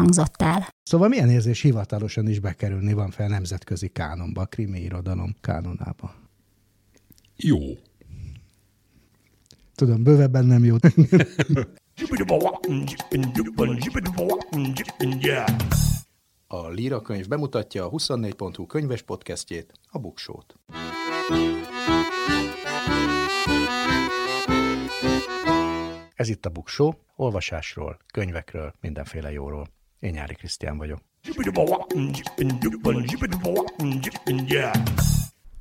hangzott el. Szóval milyen érzés hivatalosan is bekerülni van fel nemzetközi kánonba, a krimi irodalom kánonába? Jó. Tudom, bővebben nem jó. A Líra könyv bemutatja a 24.hu könyves podcastjét, a Buksót. Ez itt a Buksó, olvasásról, könyvekről, mindenféle jóról. Én Nyári Krisztián vagyok.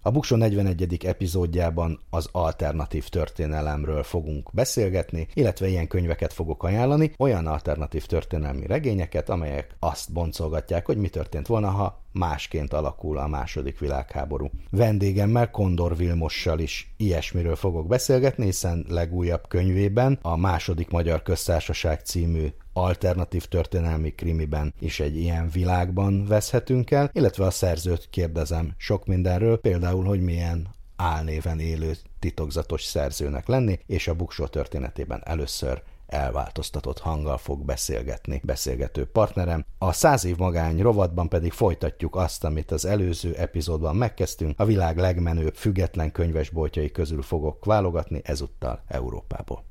A Buksó 41. epizódjában az alternatív történelemről fogunk beszélgetni, illetve ilyen könyveket fogok ajánlani, olyan alternatív történelmi regényeket, amelyek azt boncolgatják, hogy mi történt volna, ha másként alakul a második világháború. Vendégemmel, Kondor Vilmossal is ilyesmiről fogok beszélgetni, hiszen legújabb könyvében a második Magyar Köztársaság című alternatív történelmi krimiben is egy ilyen világban veszhetünk el, illetve a szerzőt kérdezem sok mindenről, például, hogy milyen álnéven élő titokzatos szerzőnek lenni, és a buksó történetében először elváltoztatott hanggal fog beszélgetni beszélgető partnerem. A száz év magány rovatban pedig folytatjuk azt, amit az előző epizódban megkezdtünk. A világ legmenőbb független könyvesboltjai közül fogok válogatni, ezúttal Európából.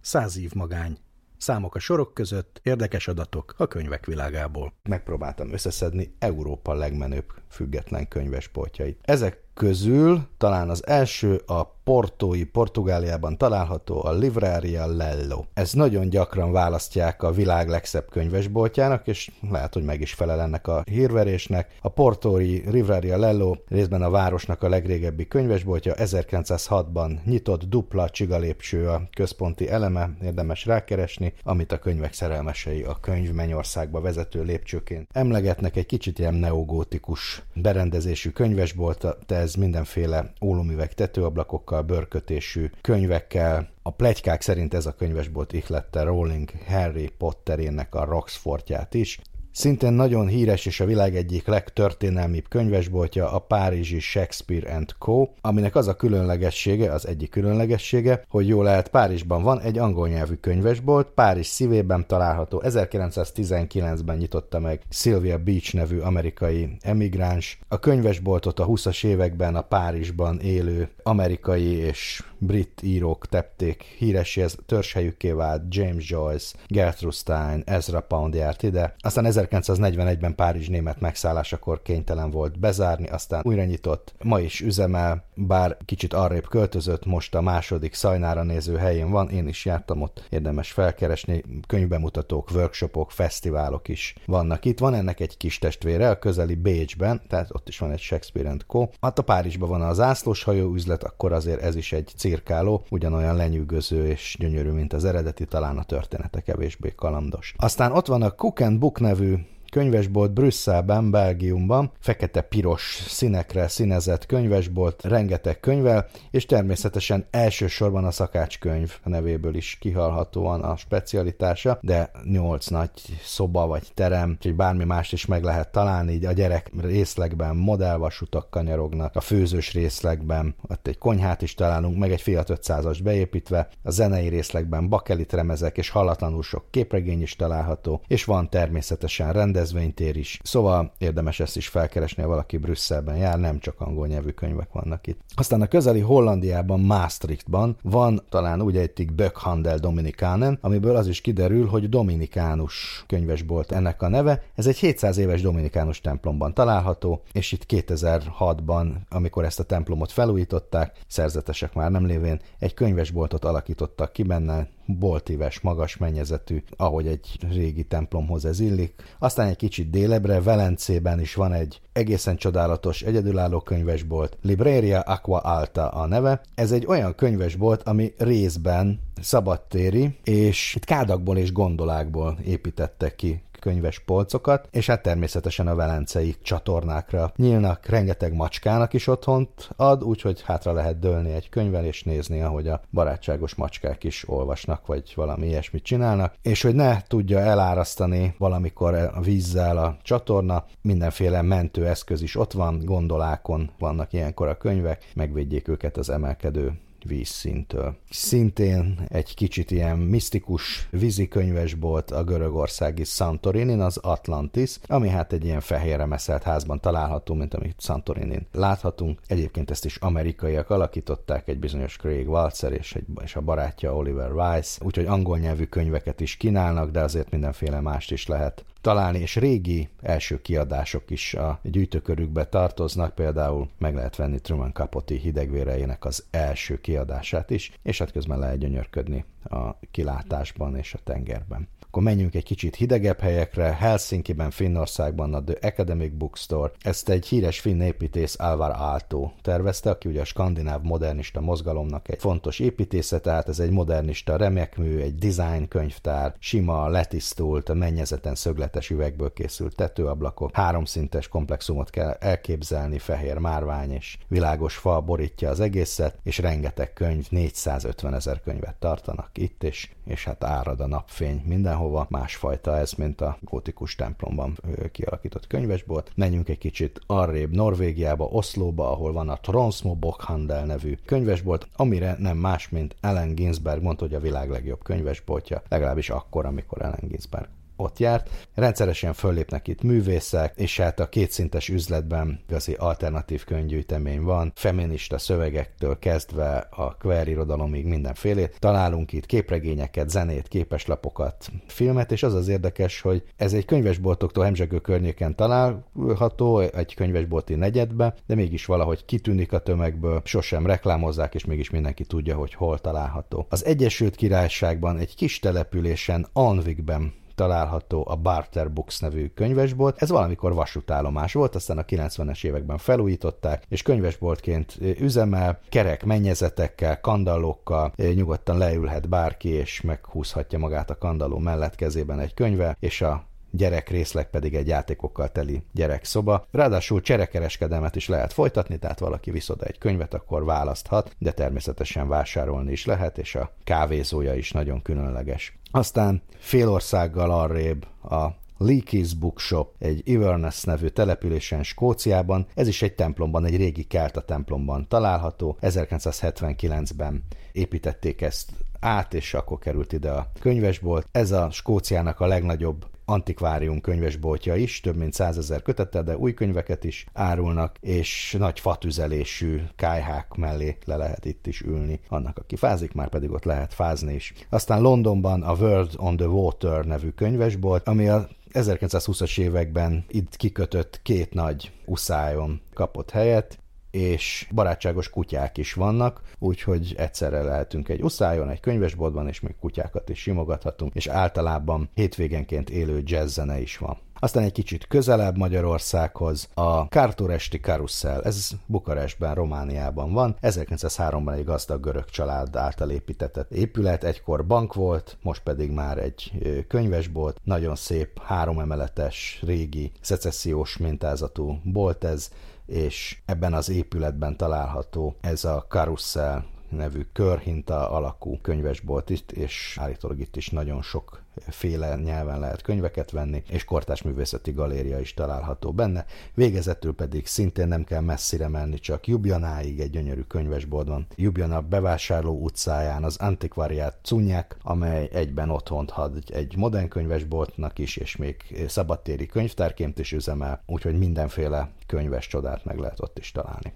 Száz év magány. Számok a sorok között, érdekes adatok a könyvek világából. Megpróbáltam összeszedni Európa legmenőbb független könyvesboltjait. Ezek közül talán az első a portói Portugáliában található a Livraria Lello. Ez nagyon gyakran választják a világ legszebb könyvesboltjának, és lehet, hogy meg is felel ennek a hírverésnek. A portói Livraria Lello részben a városnak a legrégebbi könyvesboltja, 1906-ban nyitott dupla csigalépső a központi eleme, érdemes rákeresni, amit a könyvek szerelmesei a könyv mennyországba vezető lépcsőként emlegetnek egy kicsit ilyen neogótikus berendezésű könyvesbolt, de ez mindenféle ólomüveg tetőablakokkal, bőrkötésű könyvekkel. A plegykák szerint ez a könyvesbolt ihlette Rowling Harry Potterének a Roxfortját is. Szintén nagyon híres és a világ egyik legtörténelmibb könyvesboltja a Párizsi Shakespeare and Co., aminek az a különlegessége, az egyik különlegessége, hogy jól lehet Párizsban van egy angol nyelvű könyvesbolt, Párizs szívében található, 1919-ben nyitotta meg Sylvia Beach nevű amerikai emigráns. A könyvesboltot a 20-as években a Párizsban élő amerikai és brit írók tepték híressé, ez törzshelyükké vált James Joyce, Gertrude Stein, Ezra Pound járt ide, aztán 1941-ben Párizs német megszállásakor kénytelen volt bezárni, aztán újra nyitott, ma is üzemel, bár kicsit arrébb költözött, most a második szajnára néző helyén van, én is jártam ott, érdemes felkeresni, könyvbemutatók, workshopok, fesztiválok is vannak itt. Van ennek egy kis testvére, a közeli Bécsben, tehát ott is van egy Shakespeare Co. Hát a Párizsban van az ászlós hajó üzlet, akkor azért ez is egy cirkáló, ugyanolyan lenyűgöző és gyönyörű, mint az eredeti, talán a története kevésbé kalandos. Aztán ott van a Cook and Book nevű könyvesbolt Brüsszelben, Belgiumban, fekete-piros színekre színezett könyvesbolt, rengeteg könyvvel, és természetesen elsősorban a szakácskönyv nevéből is kihalhatóan a specialitása, de nyolc nagy szoba vagy terem, úgyhogy bármi mást is meg lehet találni, így a gyerek részlegben modellvasutak kanyarognak, a főzős részlegben ott egy konyhát is találunk, meg egy Fiat 500-as beépítve, a zenei részlegben bakelit remezek és hallatlanul sok képregény is található, és van természetesen rend rendezvénytér is. Szóval érdemes ezt is felkeresni, ha valaki Brüsszelben jár, nem csak angol nyelvű könyvek vannak itt. Aztán a közeli Hollandiában, Maastrichtban van talán úgy ejtik Böckhandel Dominikanen, amiből az is kiderül, hogy Dominikánus könyvesbolt ennek a neve. Ez egy 700 éves Dominikánus templomban található, és itt 2006-ban, amikor ezt a templomot felújították, szerzetesek már nem lévén, egy könyvesboltot alakítottak ki benne, boltíves, magas mennyezetű, ahogy egy régi templomhoz ez illik. Aztán egy kicsit délebre, Velencében is van egy egészen csodálatos egyedülálló könyvesbolt, Libreria Aqua Alta a neve. Ez egy olyan könyvesbolt, ami részben szabadtéri, és itt kádakból és gondolákból építettek ki könyves polcokat, és hát természetesen a velencei csatornákra nyílnak, rengeteg macskának is otthont ad, úgyhogy hátra lehet dőlni egy könyvvel, és nézni, ahogy a barátságos macskák is olvasnak, vagy valami ilyesmit csinálnak, és hogy ne tudja elárasztani valamikor a vízzel a csatorna, mindenféle mentőeszköz is ott van, gondolákon vannak ilyenkor a könyvek, megvédjék őket az emelkedő vízszintől. Szintén egy kicsit ilyen misztikus vízikönyvesbolt a görögországi Santorinin, az Atlantis, ami hát egy ilyen fehérre meszelt házban található, mint amit Santorinin láthatunk. Egyébként ezt is amerikaiak alakították, egy bizonyos Craig Walzer és, egy, és a barátja Oliver Weiss, úgyhogy angol nyelvű könyveket is kínálnak, de azért mindenféle mást is lehet találni, és régi első kiadások is a gyűjtőkörükbe tartoznak, például meg lehet venni Truman Capote hidegvéreinek az első kiadását is, és hát közben lehet gyönyörködni a kilátásban és a tengerben. Akkor menjünk egy kicsit hidegebb helyekre, Helsinki-ben, Finnországban a The Academic Bookstore. Ezt egy híres finn építész Alvar Aalto tervezte, aki ugye a skandináv modernista mozgalomnak egy fontos építésze, tehát ez egy modernista remekmű, egy design könyvtár, sima, letisztult, mennyezeten szögletes üvegből készült tetőablakok, háromszintes komplexumot kell elképzelni, fehér márvány és világos fa borítja az egészet, és rengeteg könyv, 450 ezer könyvet tartanak itt, és, és hát árad a napfény minden mindenhova, másfajta ez, mint a gótikus templomban kialakított könyvesbolt. Menjünk egy kicsit arrébb Norvégiába, Oszlóba, ahol van a Tronsmo Bokhandel nevű könyvesbolt, amire nem más, mint Ellen Ginsberg mondta, hogy a világ legjobb könyvesboltja, legalábbis akkor, amikor Ellen Ginsberg ott járt. Rendszeresen föllépnek itt művészek, és hát a kétszintes üzletben igazi alternatív könyvgyűjtemény van, feminista szövegektől kezdve a queer irodalomig mindenfélét. Találunk itt képregényeket, zenét, képeslapokat, filmet, és az az érdekes, hogy ez egy könyvesboltoktól hemzsegő környéken található, egy könyvesbolti negyedbe, de mégis valahogy kitűnik a tömegből, sosem reklámozzák, és mégis mindenki tudja, hogy hol található. Az Egyesült Királyságban egy kis településen, Anvikben található a Barter Books nevű könyvesbolt. Ez valamikor vasútállomás volt, aztán a 90-es években felújították, és könyvesboltként üzemel, kerek mennyezetekkel, kandallókkal, nyugodtan leülhet bárki, és meghúzhatja magát a kandalló mellett kezében egy könyve, és a gyerek részleg pedig egy játékokkal teli gyerekszoba. Ráadásul cserekereskedelmet is lehet folytatni, tehát valaki visz oda egy könyvet, akkor választhat, de természetesen vásárolni is lehet, és a kávézója is nagyon különleges. Aztán félországgal arrébb a Leakey's Bookshop egy Inverness nevű településen Skóciában. Ez is egy templomban, egy régi kelta templomban található. 1979-ben építették ezt át, és akkor került ide a könyvesbolt. Ez a Skóciának a legnagyobb antikvárium könyvesboltja is, több mint százezer kötettel, de új könyveket is árulnak, és nagy fatüzelésű kájhák mellé le lehet itt is ülni. Annak, aki fázik, már pedig ott lehet fázni is. Aztán Londonban a World on the Water nevű könyvesbolt, ami a 1920-as években itt kikötött két nagy uszájon kapott helyet, és barátságos kutyák is vannak, úgyhogy egyszerre lehetünk egy uszályon, egy könyvesboltban, és még kutyákat is simogathatunk, és általában hétvégenként élő jazzzene is van. Aztán egy kicsit közelebb Magyarországhoz a Kártoresti Karussell, ez Bukarestben, Romániában van. 1903-ban egy gazdag görög család által építetett épület, egykor bank volt, most pedig már egy könyvesbolt, nagyon szép háromemeletes, régi, szecessziós mintázatú bolt ez, és ebben az épületben található ez a Carousel nevű körhinta alakú könyvesbolt itt, és állítólag itt is nagyon sok féle nyelven lehet könyveket venni, és kortás művészeti galéria is található benne. Végezetül pedig szintén nem kell messzire menni, csak Jubjanáig egy gyönyörű könyvesbolt van. Jubjana bevásárló utcáján az antikvariát Cunyák, amely egyben otthont had egy modern könyvesboltnak is, és még szabadtéri könyvtárként is üzemel, úgyhogy mindenféle könyves csodát meg lehet ott is találni.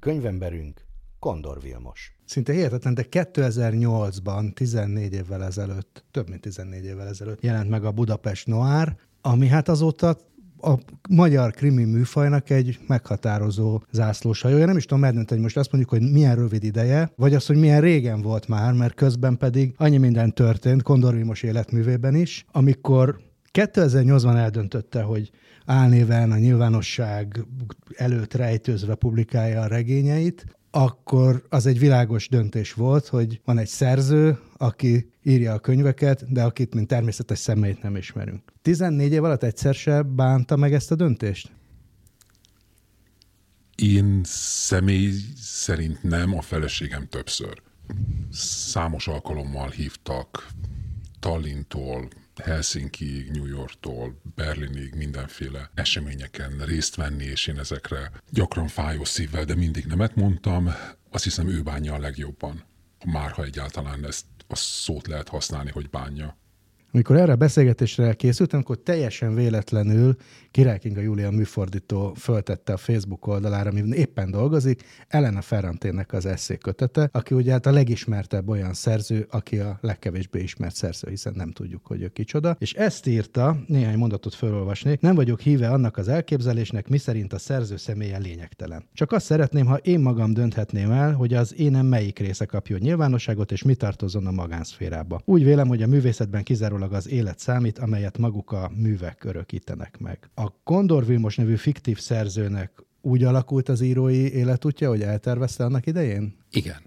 Könyvemberünk Kondor Vilmos. Szinte hihetetlen, de 2008-ban, 14 évvel ezelőtt, több mint 14 évvel ezelőtt jelent meg a Budapest Noir, ami hát azóta a magyar krimi műfajnak egy meghatározó zászlóshajója. Nem is tudom eldönteni, hogy most azt mondjuk, hogy milyen rövid ideje, vagy az, hogy milyen régen volt már, mert közben pedig annyi minden történt, Kondor Vilmos életművében is, amikor 2008-ban eldöntötte, hogy álnéven a nyilvánosság előtt rejtőzve publikálja a regényeit, akkor az egy világos döntés volt, hogy van egy szerző, aki írja a könyveket, de akit, mint természetes személyt nem ismerünk. 14 év alatt egyszer se bánta meg ezt a döntést? Én személy szerint nem, a feleségem többször. Számos alkalommal hívtak Tallintól, Helsinki, New Yorktól, Berlinig mindenféle eseményeken részt venni, és én ezekre gyakran fájó szívvel, de mindig nemet mondtam. Azt hiszem ő bánja a legjobban, már ha egyáltalán ezt a szót lehet használni, hogy bánja. Amikor erre a beszélgetésre készültem, akkor teljesen véletlenül Király Kinga Júlia műfordító föltette a Facebook oldalára, amiben éppen dolgozik, Elena Ferrantének az eszé kötete, aki ugye hát a legismertebb olyan szerző, aki a legkevésbé ismert szerző, hiszen nem tudjuk, hogy ő kicsoda. És ezt írta, néhány mondatot felolvasnék, nem vagyok híve annak az elképzelésnek, miszerint a szerző személye lényegtelen. Csak azt szeretném, ha én magam dönthetném el, hogy az énem melyik része kapjon nyilvánosságot, és mi tartozon a magánszférába. Úgy vélem, hogy a művészetben kizárólag az élet számít, amelyet maguk a művek örökítenek meg. A Kondor Vilmos nevű fiktív szerzőnek úgy alakult az írói életútja, hogy eltervezte annak idején? Igen.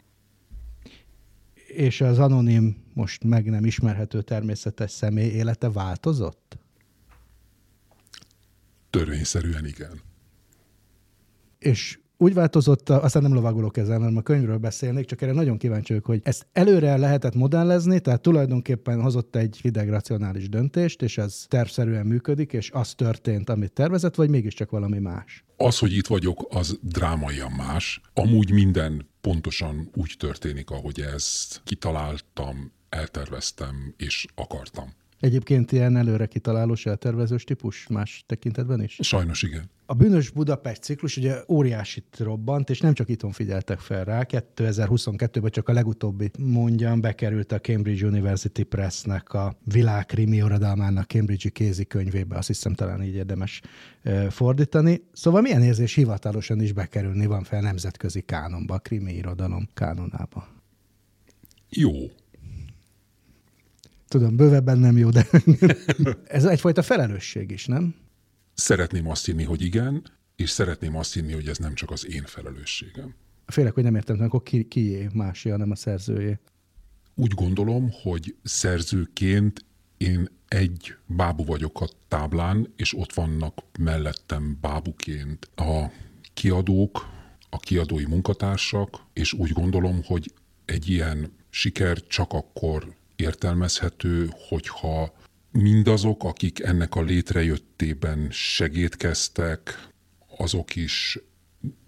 És az anonim, most meg nem ismerhető természetes személy élete változott? Törvényszerűen igen. És úgy változott, aztán nem lovagolok ezzel, hanem a könyvről beszélnék, csak erre nagyon kíváncsi vagyok, hogy ezt előre lehetett modellezni, tehát tulajdonképpen hozott egy hideg racionális döntést, és ez tervszerűen működik, és az történt, amit tervezett, vagy mégiscsak valami más? Az, hogy itt vagyok, az drámaian más. Amúgy minden pontosan úgy történik, ahogy ezt kitaláltam, elterveztem és akartam. Egyébként ilyen előre kitalálós, eltervezős típus más tekintetben is? Sajnos igen. A Bűnös Budapest ciklus ugye óriásit robbant, és nem csak itthon figyeltek fel rá. 2022-ben csak a legutóbbi mondjam, bekerült a Cambridge University Pressnek a világ krimi uradalmának Cambridge-i kézikönyvébe, azt hiszem talán így érdemes fordítani. Szóval milyen érzés hivatalosan is bekerülni van fel nemzetközi kánonba, a krimi irodalom kánonába? Jó, Tudom, bővebben nem jó, de ez egyfajta felelősség is, nem? Szeretném azt hinni, hogy igen, és szeretném azt hinni, hogy ez nem csak az én felelősségem. Félek, hogy nem értem, akkor ki, kié másé, hanem a szerzőjé. Úgy gondolom, hogy szerzőként én egy bábu vagyok a táblán, és ott vannak mellettem bábuként a kiadók, a kiadói munkatársak, és úgy gondolom, hogy egy ilyen siker csak akkor értelmezhető, hogyha mindazok, akik ennek a létrejöttében segítkeztek, azok is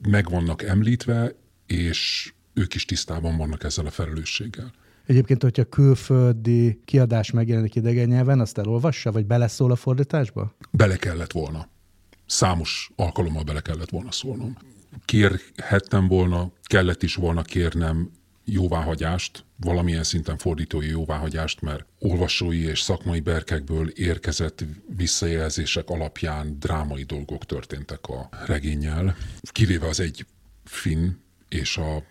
meg vannak említve, és ők is tisztában vannak ezzel a felelősséggel. Egyébként, hogyha külföldi kiadás megjelenik idegen nyelven, azt elolvassa, vagy beleszól a fordításba? Bele kellett volna. Számos alkalommal bele kellett volna szólnom. Kérhettem volna, kellett is volna kérnem jóváhagyást, valamilyen szinten fordítói jóváhagyást, mert olvasói és szakmai berkekből érkezett visszajelzések alapján drámai dolgok történtek a regényel, kivéve az egy finn és a,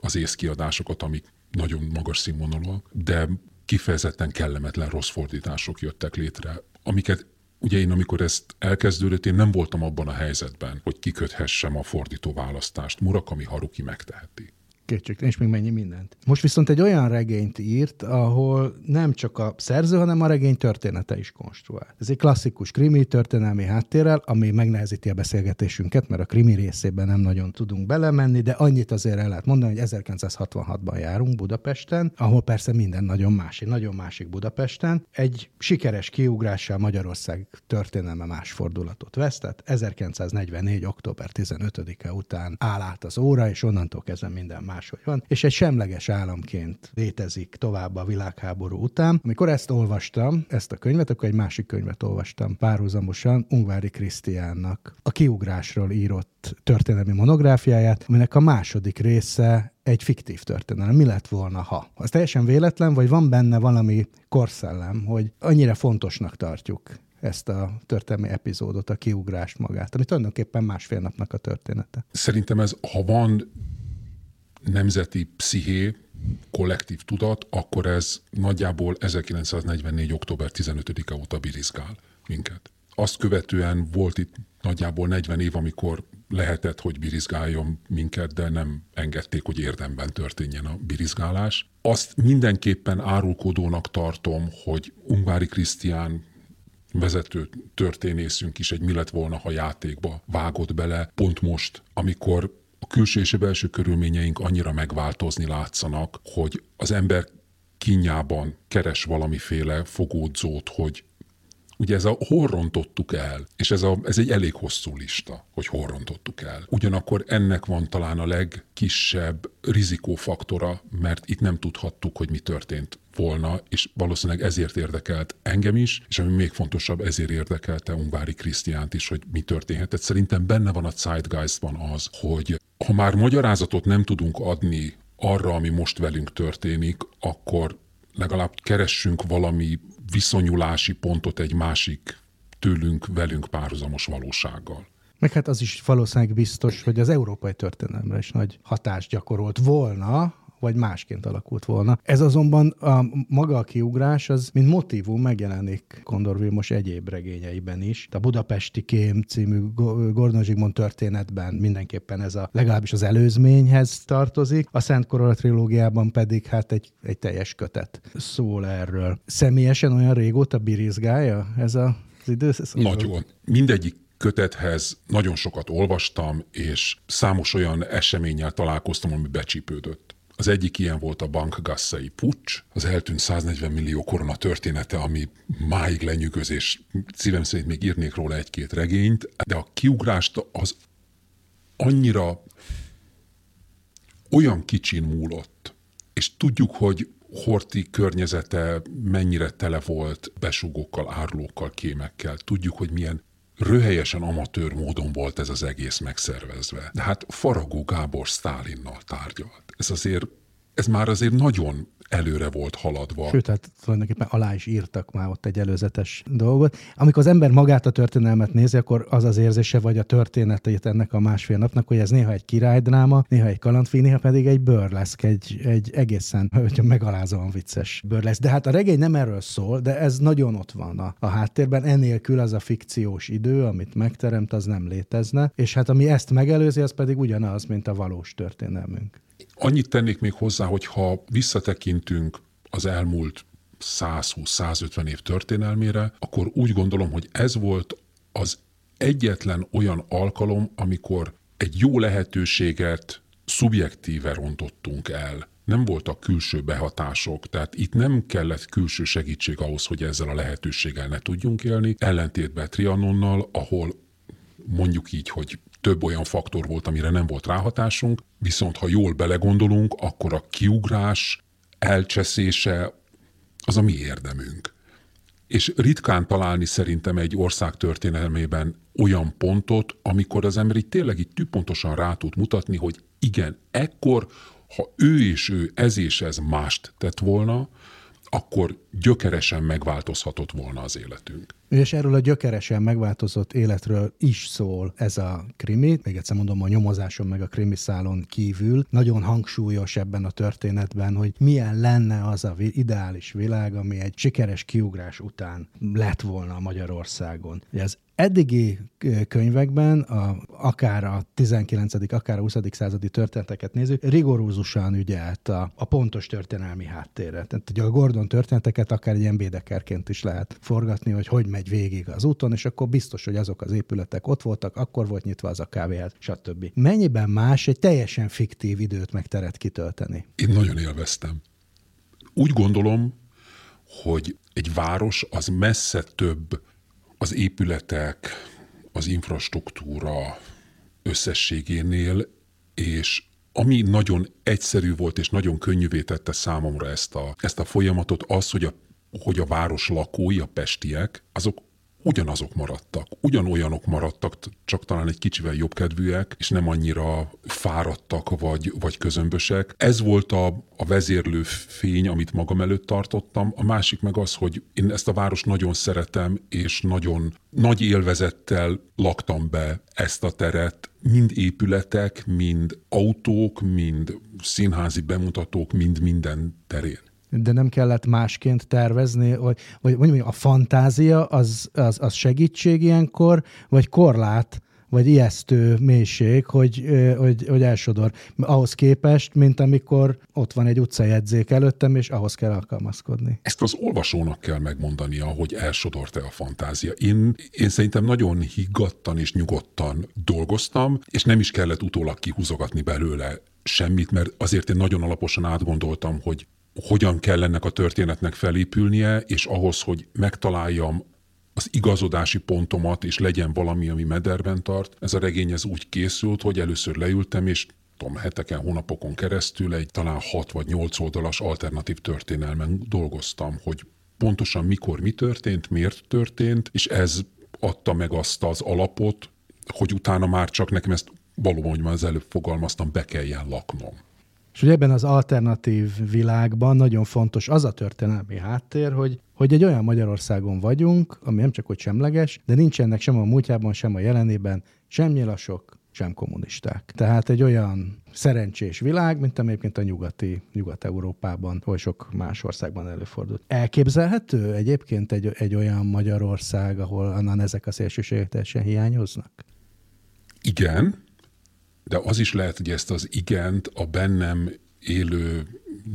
az észkiadásokat, amik nagyon magas színvonalúak, de kifejezetten kellemetlen rossz fordítások jöttek létre, amiket Ugye én, amikor ezt elkezdődött, én nem voltam abban a helyzetben, hogy kiköthessem a fordító választást. Murakami Haruki megteheti kétségtelen, és még mennyi mindent. Most viszont egy olyan regényt írt, ahol nem csak a szerző, hanem a regény története is konstruál. Ez egy klasszikus krimi történelmi háttérrel, ami megnehezíti a beszélgetésünket, mert a krimi részében nem nagyon tudunk belemenni, de annyit azért el lehet mondani, hogy 1966-ban járunk Budapesten, ahol persze minden nagyon másik, nagyon másik Budapesten. Egy sikeres kiugrással Magyarország történelme más fordulatot vesz, tehát 1944. október 15-e után áll át az óra, és onnantól kezdve minden más máshogy van, és egy semleges államként létezik tovább a világháború után. Amikor ezt olvastam, ezt a könyvet, akkor egy másik könyvet olvastam párhuzamosan, Ungvári Krisztiánnak a kiugrásról írott történelmi monográfiáját, aminek a második része egy fiktív történelem. Mi lett volna, ha? Az teljesen véletlen, vagy van benne valami korszellem, hogy annyira fontosnak tartjuk ezt a történelmi epizódot, a kiugrást magát, ami tulajdonképpen másfél napnak a története. Szerintem ez, ha van nemzeti psziché, kollektív tudat, akkor ez nagyjából 1944. október 15-e óta birizgál minket. Azt követően volt itt nagyjából 40 év, amikor lehetett, hogy birizgáljon minket, de nem engedték, hogy érdemben történjen a birizgálás. Azt mindenképpen árulkodónak tartom, hogy Ungvári Krisztián vezető történészünk is egy mi lett volna, ha játékba vágott bele, pont most, amikor a külső és a belső körülményeink annyira megváltozni látszanak, hogy az ember kinyában keres valamiféle fogódzót, hogy Ugye ez a hol rontottuk el, és ez, a, ez egy elég hosszú lista, hogy hol rontottuk el. Ugyanakkor ennek van talán a legkisebb rizikófaktora, mert itt nem tudhattuk, hogy mi történt volna, és valószínűleg ezért érdekelt engem is, és ami még fontosabb, ezért érdekelte Ungvári Krisztiánt is, hogy mi történhetett. Szerintem benne van a zeitgeistban az, hogy ha már magyarázatot nem tudunk adni arra, ami most velünk történik, akkor legalább keressünk valami viszonyulási pontot egy másik tőlünk, velünk párhuzamos valósággal. Meg hát az is valószínűleg biztos, hogy az európai történelemre is nagy hatást gyakorolt volna, vagy másként alakult volna. Ez azonban a maga a kiugrás, az mint motivum megjelenik Kondor Vilmos egyéb regényeiben is. A Budapesti Kém című Gordon Zsigmond történetben mindenképpen ez a legalábbis az előzményhez tartozik, a Szent Korola trilógiában pedig hát egy, egy teljes kötet szól erről. Személyesen olyan régóta birizgálja ez a az időszak? Nagyon. Mindegyik kötethez nagyon sokat olvastam, és számos olyan eseménnyel találkoztam, ami becsípődött. Az egyik ilyen volt a bankgasszai pucs, az eltűnt 140 millió korona története, ami máig lenyűgözés. Szívem szerint még írnék róla egy-két regényt, de a kiugrást az annyira olyan kicsin múlott, és tudjuk, hogy Horti környezete mennyire tele volt besugókkal, árlókkal, kémekkel. Tudjuk, hogy milyen röhelyesen amatőr módon volt ez az egész megszervezve. De hát Faragó Gábor Sztálinnal tárgyalt. Ez azért, ez már azért nagyon előre volt haladva. Sőt, hát tulajdonképpen alá is írtak már ott egy előzetes dolgot. Amikor az ember magát a történelmet nézi, akkor az az érzése, vagy a történetét ennek a másfél napnak, hogy ez néha egy királydráma, néha egy kalandfilm, néha pedig egy burleszk, egy, egy egészen hogyha megalázóan vicces burleszk. De hát a regény nem erről szól, de ez nagyon ott van a, a háttérben. Enélkül az a fikciós idő, amit megteremt, az nem létezne. És hát ami ezt megelőzi, az pedig ugyanaz, mint a valós történelmünk. Annyit tennék még hozzá, hogy ha visszatekintünk az elmúlt 120-150 év történelmére, akkor úgy gondolom, hogy ez volt az egyetlen olyan alkalom, amikor egy jó lehetőséget szubjektíve rontottunk el. Nem voltak külső behatások, tehát itt nem kellett külső segítség ahhoz, hogy ezzel a lehetőséggel ne tudjunk élni, ellentétben Trianonnal, ahol mondjuk így, hogy több olyan faktor volt, amire nem volt ráhatásunk, viszont ha jól belegondolunk, akkor a kiugrás elcseszése az a mi érdemünk. És ritkán találni szerintem egy ország történelmében olyan pontot, amikor az ember így tényleg így tűpontosan rá tud mutatni, hogy igen, ekkor, ha ő és ő ez és ez mást tett volna, akkor gyökeresen megváltozhatott volna az életünk. És erről a gyökeresen megváltozott életről is szól ez a krimi. Még egyszer mondom, a nyomozáson meg a krimi szálon kívül. Nagyon hangsúlyos ebben a történetben, hogy milyen lenne az a ideális világ, ami egy sikeres kiugrás után lett volna Magyarországon. Az eddigi könyvekben, a, akár a 19., akár a 20. századi történeteket nézzük, rigorózusan ügyelt a, a pontos történelmi háttérre. Tehát ugye a Gordon történeteket akár egy ilyen bédekerként is lehet forgatni, hogy hogy megy végig az úton, és akkor biztos, hogy azok az épületek ott voltak, akkor volt nyitva az a kávéház, stb. Mennyiben más egy teljesen fiktív időt meg teret kitölteni? Én nagyon élveztem. Úgy gondolom, hogy egy város az messze több az épületek, az infrastruktúra összességénél, és ami nagyon egyszerű volt és nagyon könnyűvé tette számomra ezt a, ezt a folyamatot, az, hogy a, hogy a város lakói, a pestiek, azok ugyanazok maradtak, ugyanolyanok maradtak, csak talán egy kicsivel jobbkedvűek, és nem annyira fáradtak vagy, vagy közömbösek. Ez volt a, a vezérlő fény, amit magam előtt tartottam. A másik meg az, hogy én ezt a város nagyon szeretem, és nagyon nagy élvezettel laktam be ezt a teret, mind épületek, mind autók, mind színházi bemutatók, mind minden terén de nem kellett másként tervezni, vagy, vagy mondjuk a fantázia az, az, az segítség ilyenkor, vagy korlát, vagy ijesztő mélység, hogy, hogy, hogy elsodor. Ahhoz képest, mint amikor ott van egy utcajegyzék előttem, és ahhoz kell alkalmazkodni. Ezt az olvasónak kell megmondania, hogy elsodort-e a fantázia. Én, én szerintem nagyon higgadtan és nyugodtan dolgoztam, és nem is kellett utólag kihúzogatni belőle semmit, mert azért én nagyon alaposan átgondoltam, hogy hogyan kell ennek a történetnek felépülnie, és ahhoz, hogy megtaláljam az igazodási pontomat, és legyen valami, ami mederben tart. Ez a regény ez úgy készült, hogy először leültem, és tudom, heteken, hónapokon keresztül egy talán hat vagy nyolc oldalas alternatív történelmen dolgoztam, hogy pontosan mikor mi történt, miért történt, és ez adta meg azt az alapot, hogy utána már csak nekem ezt valóban, hogy már az előbb fogalmaztam, be kelljen laknom. És ugye ebben az alternatív világban nagyon fontos az a történelmi háttér, hogy, hogy egy olyan Magyarországon vagyunk, ami nem csak hogy semleges, de nincsenek sem a múltjában, sem a jelenében sem nyilasok, sem kommunisták. Tehát egy olyan szerencsés világ, mint egyébként a nyugati, Nyugat-Európában, vagy sok más országban előfordult. Elképzelhető egyébként egy, egy olyan Magyarország, ahol annan ezek a szélsőségek teljesen hiányoznak? Igen, de az is lehet, hogy ezt az igent a bennem élő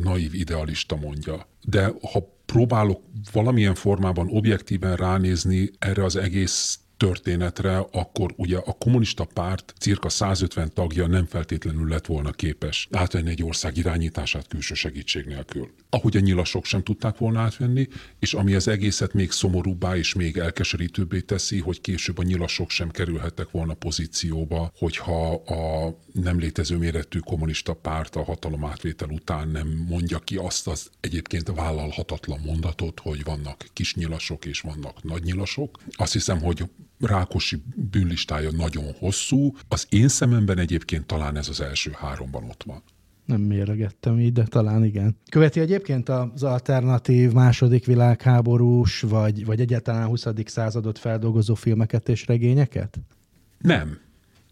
naív idealista mondja. De ha próbálok valamilyen formában objektíven ránézni erre az egész történetre, akkor ugye a kommunista párt cirka 150 tagja nem feltétlenül lett volna képes átvenni egy ország irányítását külső segítség nélkül. Ahogy a nyilasok sem tudták volna átvenni, és ami az egészet még szomorúbbá és még elkeserítőbbé teszi, hogy később a nyilasok sem kerülhettek volna pozícióba, hogyha a nem létező méretű kommunista párt a hatalom átvétel után nem mondja ki azt az egyébként vállalhatatlan mondatot, hogy vannak kis nyilasok és vannak nagy nyilasok. Azt hiszem, hogy Rákosi bűnlistája nagyon hosszú. Az én szememben egyébként talán ez az első háromban ott van. Nem méregettem így, de talán igen. Követi egyébként az alternatív második világháborús, vagy, vagy egyáltalán 20. századot feldolgozó filmeket és regényeket? Nem.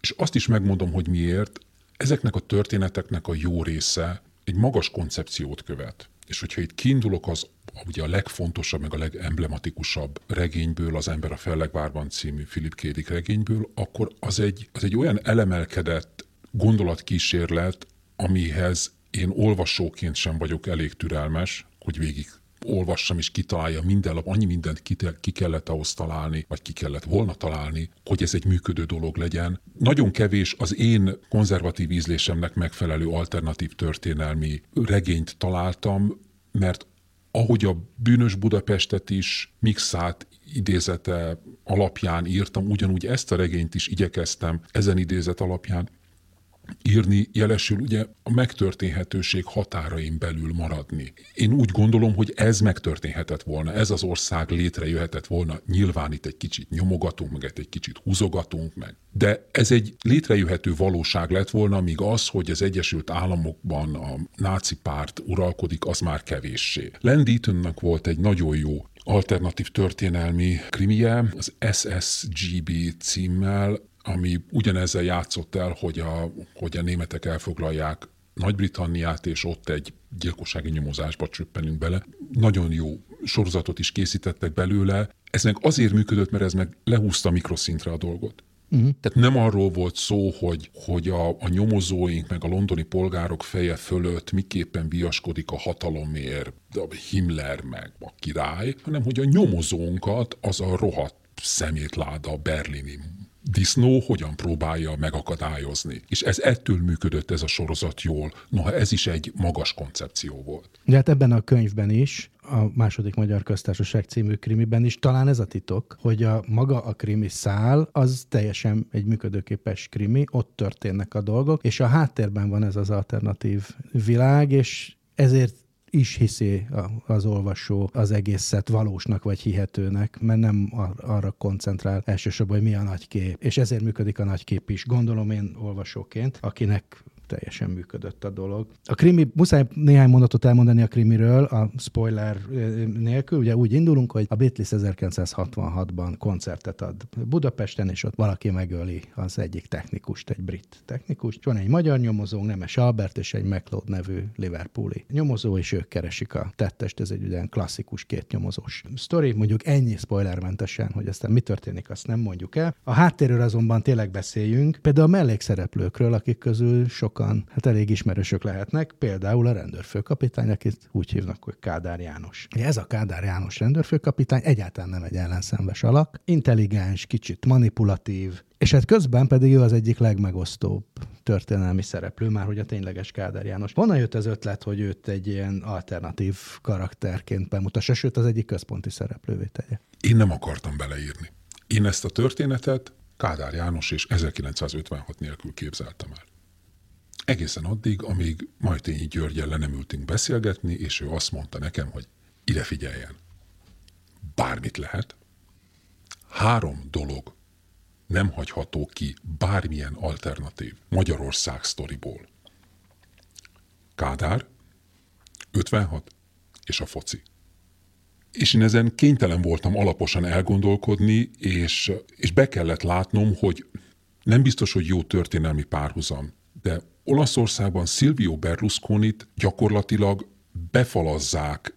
És azt is megmondom, hogy miért. Ezeknek a történeteknek a jó része egy magas koncepciót követ. És hogyha itt kiindulok az ugye a legfontosabb, meg a legemblematikusabb regényből, az Ember a Fellegvárban című Philip Kédik regényből, akkor az egy, az egy olyan elemelkedett gondolatkísérlet, amihez én olvasóként sem vagyok elég türelmes, hogy végig olvassam és kitalálja minden lap, annyi mindent ki, ki kellett ahhoz találni, vagy ki kellett volna találni, hogy ez egy működő dolog legyen. Nagyon kevés az én konzervatív ízlésemnek megfelelő alternatív történelmi regényt találtam, mert ahogy a bűnös Budapestet is mixált idézete alapján írtam, ugyanúgy ezt a regényt is igyekeztem ezen idézet alapján írni, jelesül ugye a megtörténhetőség határain belül maradni. Én úgy gondolom, hogy ez megtörténhetett volna, ez az ország létrejöhetett volna, nyilván itt egy kicsit nyomogatunk, meg egy kicsit húzogatunk meg. De ez egy létrejöhető valóság lett volna, míg az, hogy az Egyesült Államokban a náci párt uralkodik, az már kevéssé. Landítonnak volt egy nagyon jó alternatív történelmi krimie, az SSGB címmel, ami ugyanezzel játszott el, hogy a, hogy a németek elfoglalják Nagy-Britanniát, és ott egy gyilkossági nyomozásba csöppenünk bele. Nagyon jó sorozatot is készítettek belőle. Ez meg azért működött, mert ez meg lehúzta mikroszintre a dolgot. Uh-huh. Tehát nem arról volt szó, hogy, hogy a, a nyomozóink meg a londoni polgárok feje fölött miképpen viaskodik a hatalomért a Himmler meg a király, hanem hogy a nyomozónkat az a rohadt szemétláda berlini disznó hogyan próbálja megakadályozni. És ez ettől működött ez a sorozat jól, noha ez is egy magas koncepció volt. De hát ebben a könyvben is, a második Magyar Köztársaság című krimiben is talán ez a titok, hogy a maga a krimi szál az teljesen egy működőképes krimi, ott történnek a dolgok, és a háttérben van ez az alternatív világ, és ezért is hiszi az olvasó az egészet valósnak vagy hihetőnek, mert nem ar- arra koncentrál elsősorban, hogy mi a nagykép. És ezért működik a nagykép is. Gondolom én olvasóként, akinek teljesen működött a dolog. A krimi, muszáj néhány mondatot elmondani a krimiről, a spoiler nélkül. Ugye úgy indulunk, hogy a Beatles 1966-ban koncertet ad Budapesten, és ott valaki megöli az egyik technikust, egy brit technikust. Van egy magyar nyomozó, Nemes Albert, és egy McLeod nevű Liverpooli nyomozó, és ők keresik a tettest. Ez egy olyan klasszikus két nyomozós sztori. Mondjuk ennyi spoilermentesen, hogy aztán mi történik, azt nem mondjuk el. A háttérről azonban tényleg beszéljünk. Például a mellékszereplőkről, akik közül sok sokan hát elég ismerősök lehetnek, például a rendőrfőkapitány, akit úgy hívnak, hogy Kádár János. Ez a Kádár János rendőrfőkapitány egyáltalán nem egy ellenszenves alak, intelligens, kicsit manipulatív, és hát közben pedig ő az egyik legmegosztóbb történelmi szereplő, már hogy a tényleges Kádár János. Honnan jött az ötlet, hogy őt egy ilyen alternatív karakterként bemutassa, sőt az egyik központi szereplővé tegye? Én nem akartam beleírni. Én ezt a történetet Kádár János és 1956 nélkül képzeltem el. Egészen addig, amíg Majtényi Györgyel le nem ültünk beszélgetni, és ő azt mondta nekem, hogy ide figyeljen. Bármit lehet. Három dolog nem hagyható ki bármilyen alternatív Magyarország sztoriból. Kádár, 56 és a foci. És én ezen kénytelen voltam alaposan elgondolkodni, és, és be kellett látnom, hogy nem biztos, hogy jó történelmi párhuzam, de Olaszországban Silvio Berlusconit gyakorlatilag befalazzák,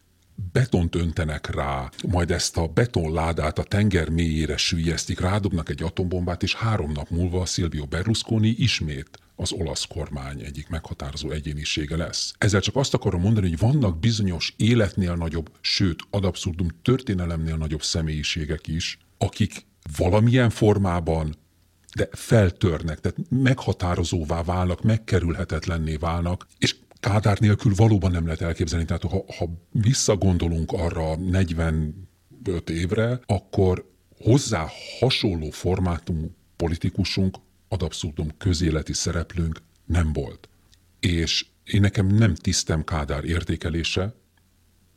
betont öntenek rá, majd ezt a betonládát a tenger mélyére sűjjesztik, rádobnak egy atombombát, és három nap múlva Silvio Berlusconi ismét az olasz kormány egyik meghatározó egyénisége lesz. Ezzel csak azt akarom mondani, hogy vannak bizonyos életnél nagyobb, sőt, ad abszurdum történelemnél nagyobb személyiségek is, akik valamilyen formában de feltörnek, tehát meghatározóvá válnak, megkerülhetetlenné válnak, és Kádár nélkül valóban nem lehet elképzelni. Tehát ha, ha visszagondolunk arra 45 évre, akkor hozzá hasonló formátumú politikusunk, ad abszurdum közéleti szereplőnk nem volt. És én nekem nem tisztem Kádár értékelése,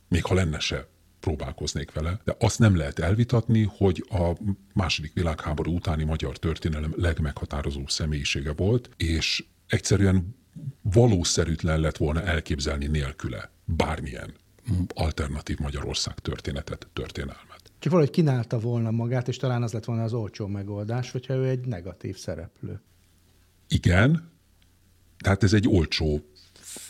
még ha lenne se próbálkoznék vele, de azt nem lehet elvitatni, hogy a második világháború utáni magyar történelem legmeghatározó személyisége volt, és egyszerűen valószerűtlen lett volna elképzelni nélküle bármilyen alternatív Magyarország történetet, történelmet. Ki valahogy kínálta volna magát, és talán az lett volna az olcsó megoldás, hogyha ő egy negatív szereplő. Igen, tehát ez egy olcsó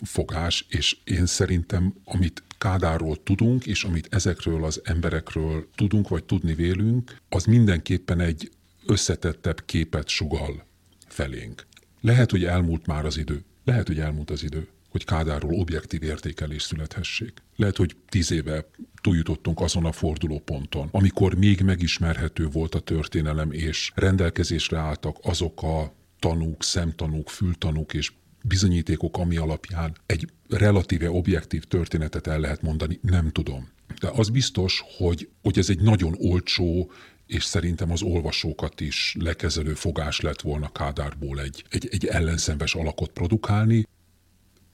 fogás, és én szerintem, amit Kádárról tudunk, és amit ezekről az emberekről tudunk, vagy tudni vélünk, az mindenképpen egy összetettebb képet sugal felénk. Lehet, hogy elmúlt már az idő. Lehet, hogy elmúlt az idő, hogy Kádárról objektív értékelés születhessék. Lehet, hogy tíz éve túljutottunk azon a fordulóponton, amikor még megismerhető volt a történelem, és rendelkezésre álltak azok a tanúk, szemtanúk, fültanúk és bizonyítékok, ami alapján egy relatíve objektív történetet el lehet mondani, nem tudom. De az biztos, hogy, hogy ez egy nagyon olcsó, és szerintem az olvasókat is lekezelő fogás lett volna Kádárból egy, egy, egy ellenszenves alakot produkálni,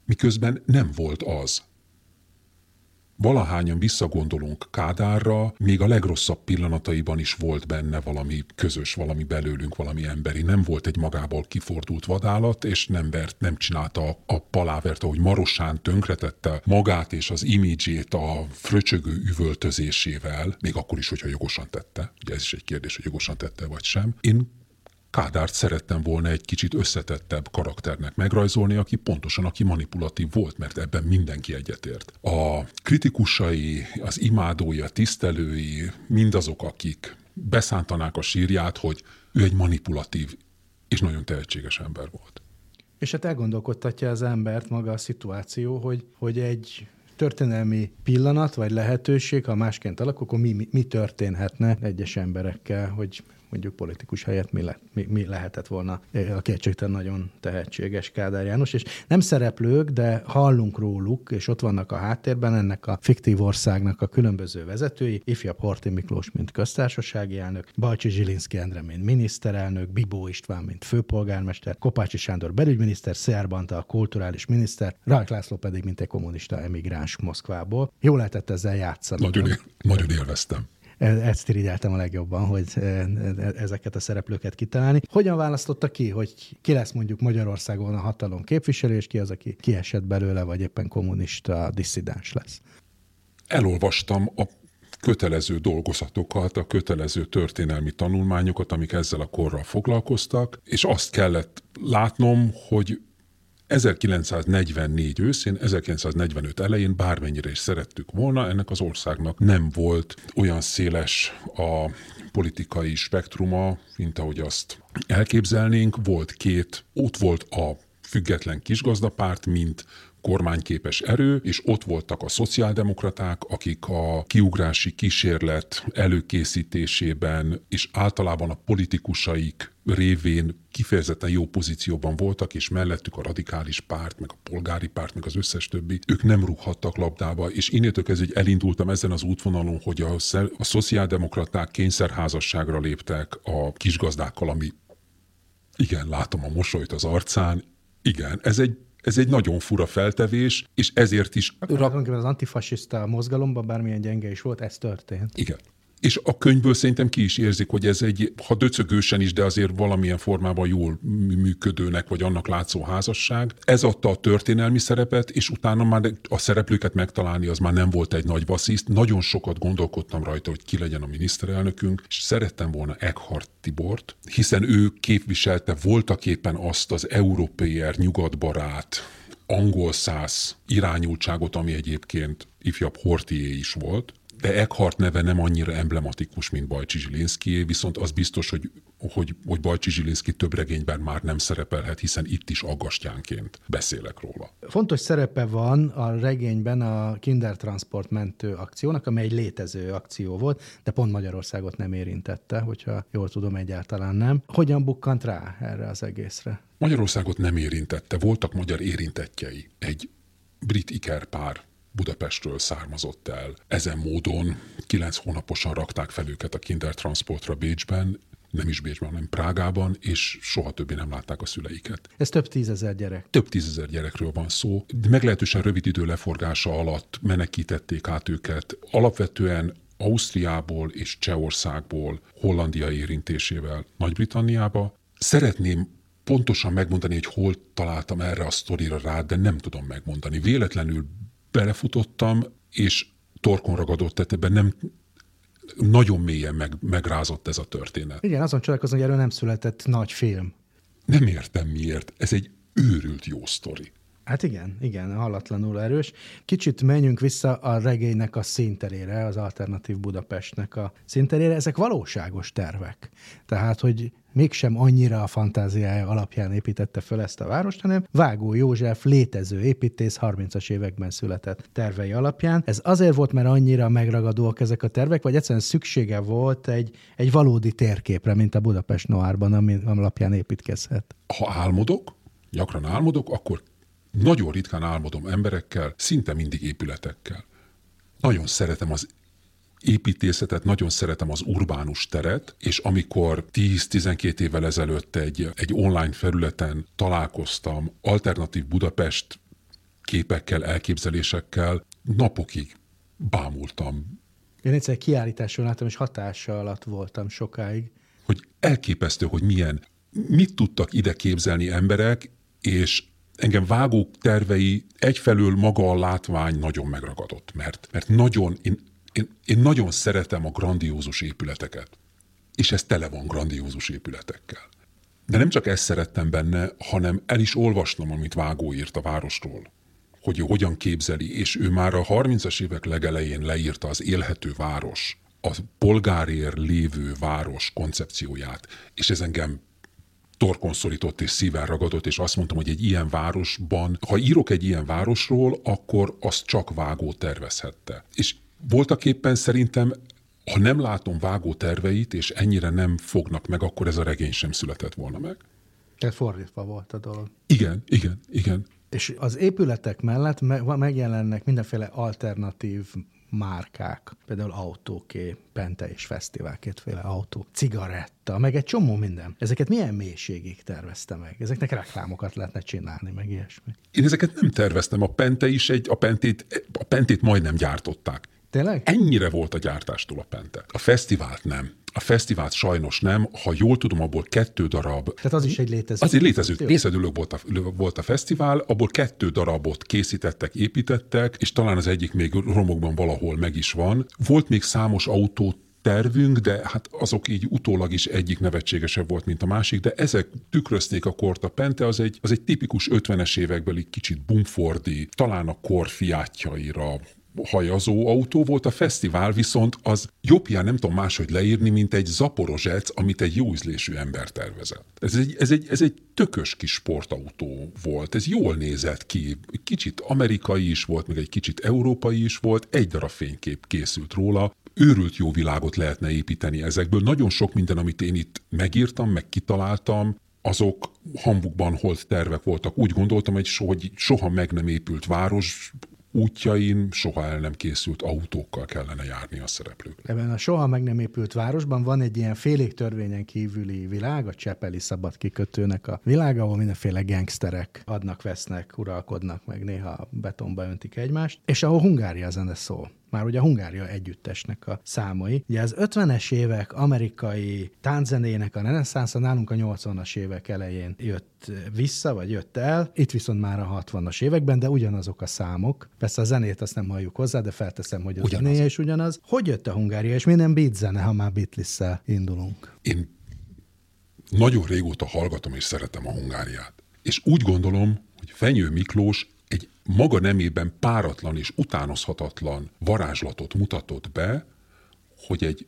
miközben nem volt az valahányan visszagondolunk Kádárra, még a legrosszabb pillanataiban is volt benne valami közös, valami belőlünk, valami emberi. Nem volt egy magából kifordult vadállat, és nem vert, nem csinálta a palávert, ahogy Marosán tönkretette magát és az imidzsét a fröcsögő üvöltözésével, még akkor is, hogyha jogosan tette. Ugye ez is egy kérdés, hogy jogosan tette vagy sem. Én Kádárt szerettem volna egy kicsit összetettebb karakternek megrajzolni, aki pontosan aki manipulatív volt, mert ebben mindenki egyetért. A kritikusai, az imádói, a tisztelői, mindazok, akik beszántanák a sírját, hogy ő egy manipulatív és nagyon tehetséges ember volt. És hát elgondolkodtatja az embert maga a szituáció, hogy, hogy egy történelmi pillanat vagy lehetőség, ha másként alakul, akkor mi, mi, mi történhetne egyes emberekkel, hogy mondjuk politikus helyett mi, le, mi, mi lehetett volna a kétségtelen nagyon tehetséges Kádár János, és nem szereplők, de hallunk róluk, és ott vannak a háttérben ennek a fiktív országnak a különböző vezetői, ifjabb Horti Miklós, mint köztársasági elnök, Balcsi Zsilinszki Endre, mint miniszterelnök, Bibó István, mint főpolgármester, Kopácsi Sándor belügyminiszter, Szerbanta a kulturális miniszter, Rajk László pedig mint egy kommunista emigráns Moszkvából. Jól lehetett ezzel játszani. Nagyon, él, nagyon élveztem. E, ezt irigyeltem a legjobban, hogy e, e, ezeket a szereplőket kitalálni. Hogyan választotta ki, hogy ki lesz mondjuk Magyarországon a hatalom képviselő, és ki az, aki kiesett belőle, vagy éppen kommunista disszidens lesz? Elolvastam a kötelező dolgozatokat, a kötelező történelmi tanulmányokat, amik ezzel a korral foglalkoztak, és azt kellett látnom, hogy 1944 őszén, 1945 elején bármennyire is szerettük volna, ennek az országnak nem volt olyan széles a politikai spektruma, mint ahogy azt elképzelnénk. Volt két, ott volt a független kisgazdapárt, mint kormányképes erő, és ott voltak a szociáldemokraták, akik a kiugrási kísérlet előkészítésében és általában a politikusaik révén kifejezetten jó pozícióban voltak, és mellettük a radikális párt, meg a polgári párt, meg az összes többi, ők nem rúghattak labdába, és innétől kezdve elindultam ezen az útvonalon, hogy a, a szociáldemokraták kényszerházasságra léptek a kisgazdákkal, ami igen, látom a mosolyt az arcán, igen, ez egy ez egy nagyon fura feltevés, és ezért is... Az antifasiszta mozgalomban, bármilyen gyenge is volt, ez történt. Igen. És a könyvből szerintem ki is érzik, hogy ez egy, ha döcögősen is, de azért valamilyen formában jól működőnek, vagy annak látszó házasság. Ez adta a történelmi szerepet, és utána már a szereplőket megtalálni az már nem volt egy nagy vassziszt. Nagyon sokat gondolkodtam rajta, hogy ki legyen a miniszterelnökünk, és szerettem volna Eckhart Tibort, hiszen ő képviselte voltaképpen azt az európér nyugatbarát, angol száz irányultságot, ami egyébként ifjabb Hortié is volt, de Eckhart neve nem annyira emblematikus, mint Bajcsi Zsilinszki, viszont az biztos, hogy, hogy, hogy Bajcsi Zsilinszki több regényben már nem szerepelhet, hiszen itt is aggastyánként beszélek róla. Fontos szerepe van a regényben a Kindertransport mentő akciónak, amely egy létező akció volt, de pont Magyarországot nem érintette, hogyha jól tudom, egyáltalán nem. Hogyan bukkant rá erre az egészre? Magyarországot nem érintette, voltak magyar érintettjei. Egy brit ikerpár Budapestről származott el. Ezen módon kilenc hónaposan rakták fel őket a Kindertransportra Bécsben, nem is Bécsben, hanem Prágában, és soha többé nem látták a szüleiket. Ez több tízezer gyerek. Több tízezer gyerekről van szó. De meglehetősen rövid idő leforgása alatt menekítették át őket. Alapvetően Ausztriából és Csehországból, Hollandia érintésével Nagy-Britanniába. Szeretném pontosan megmondani, hogy hol találtam erre a sztorira rá, de nem tudom megmondani. Véletlenül belefutottam, és torkon ragadott, tehát ebben nem, nagyon mélyen meg, megrázott ez a történet. Igen, azon csodálkozom, hogy erről nem született nagy film. Nem értem miért. Ez egy őrült jó sztori. Hát igen, igen, hallatlanul erős. Kicsit menjünk vissza a regénynek a színterére, az alternatív Budapestnek a színterére. Ezek valóságos tervek. Tehát, hogy mégsem annyira a fantáziája alapján építette föl ezt a várost, hanem Vágó József létező építész 30-as években született tervei alapján. Ez azért volt, mert annyira megragadóak ezek a tervek, vagy egyszerűen szüksége volt egy, egy valódi térképre, mint a Budapest Noárban, ami alapján építkezhet. Ha álmodok, gyakran álmodok, akkor nagyon ritkán álmodom emberekkel, szinte mindig épületekkel. Nagyon szeretem az építészetet, nagyon szeretem az urbánus teret, és amikor 10-12 évvel ezelőtt egy, egy online felületen találkoztam alternatív Budapest képekkel, elképzelésekkel, napokig bámultam. Én egyszer egy kiállításon láttam, és hatása alatt voltam sokáig. Hogy elképesztő, hogy milyen, mit tudtak ide képzelni emberek, és engem vágók tervei egyfelől maga a látvány nagyon megragadott, mert, mert nagyon, én, én, én nagyon szeretem a grandiózus épületeket, és ez tele van grandiózus épületekkel. De nem csak ezt szerettem benne, hanem el is olvasnom, amit Vágó írt a városról, hogy ő hogyan képzeli, és ő már a 30-as évek legelején leírta az élhető város, a polgárér lévő város koncepcióját, és ez engem torkon szorított és szíven ragadott, és azt mondtam, hogy egy ilyen városban, ha írok egy ilyen városról, akkor azt csak vágó tervezhette. És voltak éppen szerintem ha nem látom vágó terveit, és ennyire nem fognak meg, akkor ez a regény sem született volna meg. Tehát fordítva volt a dolog. Igen, igen, igen. És az épületek mellett megjelennek mindenféle alternatív márkák, például autóké, Pente és Fesztivál, kétféle autó, cigaretta, meg egy csomó minden. Ezeket milyen mélységig tervezte meg? Ezeknek reklámokat lehetne csinálni, meg ilyesmi. Én ezeket nem terveztem. A Pente is egy, a Pentét, a Pentét majdnem gyártották. Tényleg? Ennyire volt a gyártástól a Pente. A fesztivált nem. A fesztivált sajnos nem. Ha jól tudom, abból kettő darab... Tehát az is egy létező. Az egy létező. Részedülő volt a, volt a fesztivál, abból kettő darabot készítettek, építettek, és talán az egyik még romokban valahol meg is van. Volt még számos autó tervünk, de hát azok így utólag is egyik nevetségesebb volt, mint a másik, de ezek tükrözték a kort. A Pente az egy, az egy tipikus 50-es évekbeli kicsit bumfordi, talán a kor fiátjaira hajazó autó volt, a fesztivál viszont az jobbján nem tudom máshogy leírni, mint egy zaporozsec, amit egy jó ízlésű ember tervezett. Ez egy, ez, egy, ez egy tökös kis sportautó volt, ez jól nézett ki, kicsit amerikai is volt, meg egy kicsit európai is volt, egy darab fénykép készült róla, őrült jó világot lehetne építeni ezekből. Nagyon sok minden, amit én itt megírtam, meg kitaláltam, azok hambukban holt tervek voltak. Úgy gondoltam, hogy soha, soha meg nem épült város útjain soha el nem készült autókkal kellene járni a szereplők. Ebben a soha meg nem épült városban van egy ilyen félig törvényen kívüli világ, a Csepeli szabad kikötőnek a világ, ahol mindenféle gangsterek adnak, vesznek, uralkodnak, meg néha betonba öntik egymást, és ahol Hungária zene szól már ugye a Hungária együttesnek a számai. Ugye az 50-es évek amerikai tánczenének a reneszánsz nálunk a 80-as évek elején jött vissza, vagy jött el, itt viszont már a 60-as években, de ugyanazok a számok. Persze a zenét azt nem halljuk hozzá, de felteszem, hogy a zenéje is ugyanaz. Hogy jött a Hungária, és minden beat zene, ha már beatles indulunk? Én nagyon régóta hallgatom és szeretem a Hungáriát. És úgy gondolom, hogy Fenyő Miklós egy maga nemében páratlan és utánozhatatlan varázslatot mutatott be, hogy egy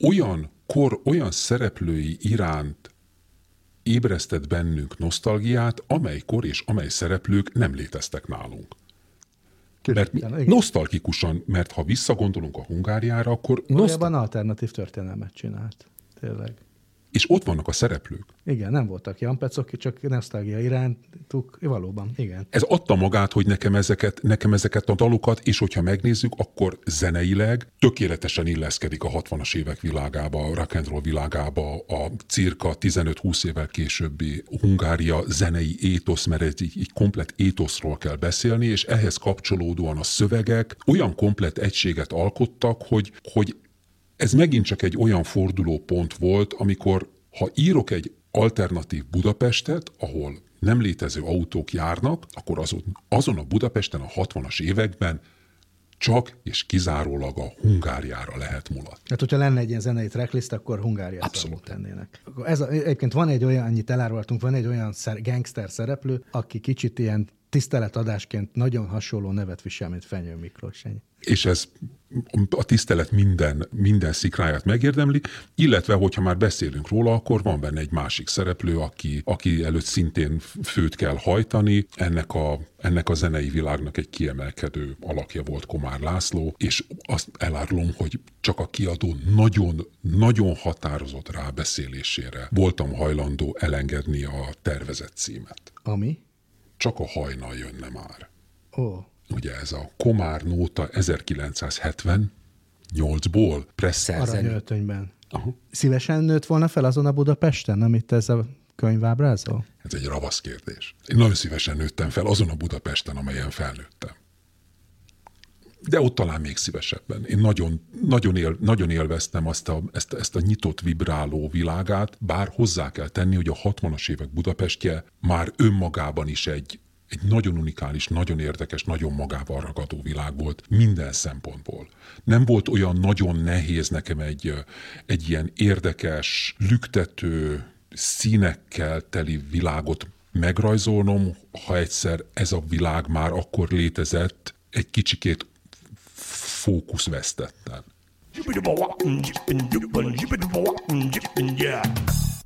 olyan kor, olyan szereplői iránt ébresztett bennünk nosztalgiát, amely kor és amely szereplők nem léteztek nálunk. Mert mi, nosztalgikusan, mert ha visszagondolunk a Hungáriára, akkor... Nosztal... alternatív történelmet csinált. Tényleg. És ott vannak a szereplők. Igen, nem voltak jampecok, csak nosztalgia irántuk, valóban, igen. Ez adta magát, hogy nekem ezeket, nekem ezeket a dalokat, és hogyha megnézzük, akkor zeneileg tökéletesen illeszkedik a 60-as évek világába, a rock and roll világába, a cirka 15-20 évvel későbbi Hungária zenei étosz, mert egy, egy komplet étoszról kell beszélni, és ehhez kapcsolódóan a szövegek olyan komplet egységet alkottak, hogy, hogy ez megint csak egy olyan fordulópont volt, amikor ha írok egy alternatív Budapestet, ahol nem létező autók járnak, akkor azon, azon a Budapesten a 60-as években csak és kizárólag a Hungáriára lehet mulat. Hát, hogyha lenne egy ilyen zenei tracklist, akkor Hungáriát Abszolút tennének. Ez a, egyébként van egy olyan, annyit elárultunk, van egy olyan szer, gangster szereplő, aki kicsit ilyen tiszteletadásként nagyon hasonló nevet visel, mint Fenyő Miklós. Ennyi és ez a tisztelet minden, minden szikráját megérdemli, illetve, hogyha már beszélünk róla, akkor van benne egy másik szereplő, aki, aki előtt szintén főt kell hajtani. Ennek a, ennek a zenei világnak egy kiemelkedő alakja volt Komár László, és azt elárulom, hogy csak a kiadó nagyon, nagyon határozott rábeszélésére voltam hajlandó elengedni a tervezett címet. Ami? Csak a hajnal jönne már. Ó. Oh ugye ez a Komár Nóta 1978-ból presszer. Aranyöltönyben. Szívesen nőtt volna fel azon a Budapesten, amit ez a könyv ábrázol? Ez egy ravasz kérdés. Én nagyon szívesen nőttem fel azon a Budapesten, amelyen felnőttem. De ott talán még szívesebben. Én nagyon, nagyon, él, nagyon élveztem azt a, ezt, ezt a nyitott, vibráló világát, bár hozzá kell tenni, hogy a 60-as évek Budapestje már önmagában is egy, egy nagyon unikális, nagyon érdekes, nagyon magával ragadó világ volt minden szempontból. Nem volt olyan nagyon nehéz nekem egy, egy ilyen érdekes, lüktető, színekkel teli világot megrajzolnom, ha egyszer ez a világ már akkor létezett, egy kicsikét fókuszvesztetten.